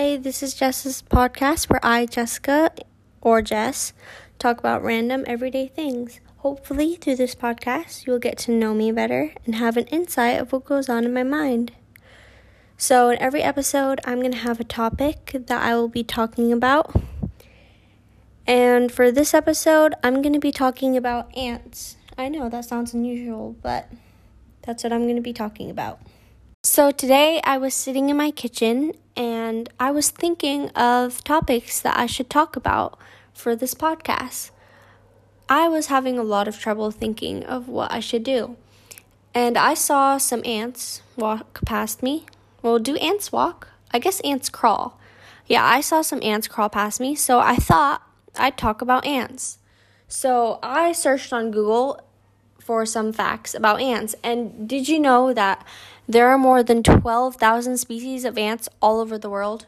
this is Jess's podcast where I, Jessica, or Jess, talk about random everyday things. Hopefully, through this podcast, you'll get to know me better and have an insight of what goes on in my mind. So, in every episode, I'm going to have a topic that I will be talking about. And for this episode, I'm going to be talking about ants. I know that sounds unusual, but that's what I'm going to be talking about. So today I was sitting in my kitchen and I was thinking of topics that I should talk about for this podcast. I was having a lot of trouble thinking of what I should do. And I saw some ants walk past me. Well, do ants walk? I guess ants crawl. Yeah, I saw some ants crawl past me, so I thought I'd talk about ants. So I searched on Google for some facts about ants. And did you know that there are more than 12,000 species of ants all over the world?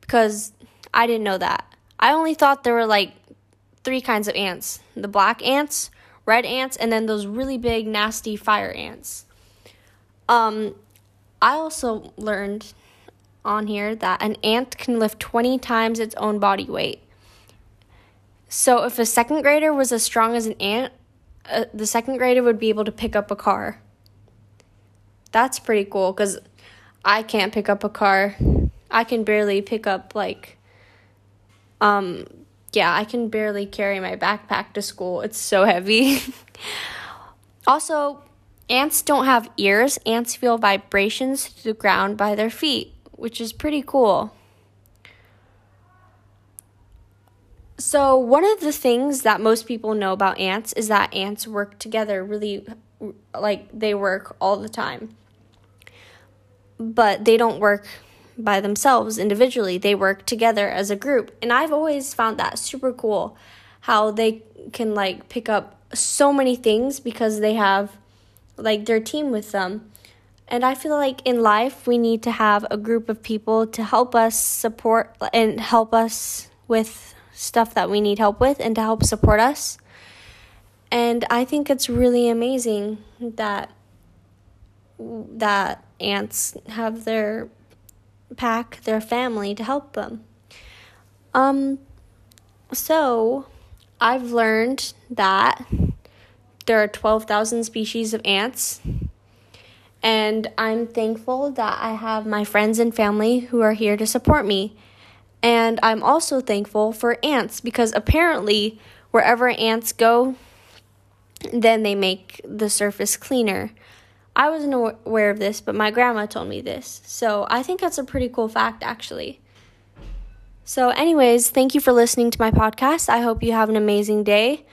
Because I didn't know that. I only thought there were like three kinds of ants the black ants, red ants, and then those really big, nasty fire ants. Um, I also learned on here that an ant can lift 20 times its own body weight. So if a second grader was as strong as an ant, uh, the second grader would be able to pick up a car. That's pretty cool because I can't pick up a car. I can barely pick up, like, um, yeah, I can barely carry my backpack to school. It's so heavy. also, ants don't have ears. Ants feel vibrations to the ground by their feet, which is pretty cool. So, one of the things that most people know about ants is that ants work together really, like, they work all the time. But they don't work by themselves individually, they work together as a group. And I've always found that super cool how they can, like, pick up so many things because they have, like, their team with them. And I feel like in life, we need to have a group of people to help us support and help us with stuff that we need help with and to help support us. And I think it's really amazing that that ants have their pack, their family to help them. Um so I've learned that there are 12,000 species of ants. And I'm thankful that I have my friends and family who are here to support me. And I'm also thankful for ants because apparently, wherever ants go, then they make the surface cleaner. I wasn't aware of this, but my grandma told me this. So I think that's a pretty cool fact, actually. So, anyways, thank you for listening to my podcast. I hope you have an amazing day.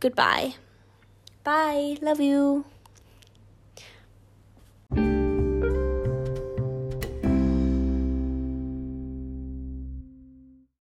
Goodbye. Bye. Love you.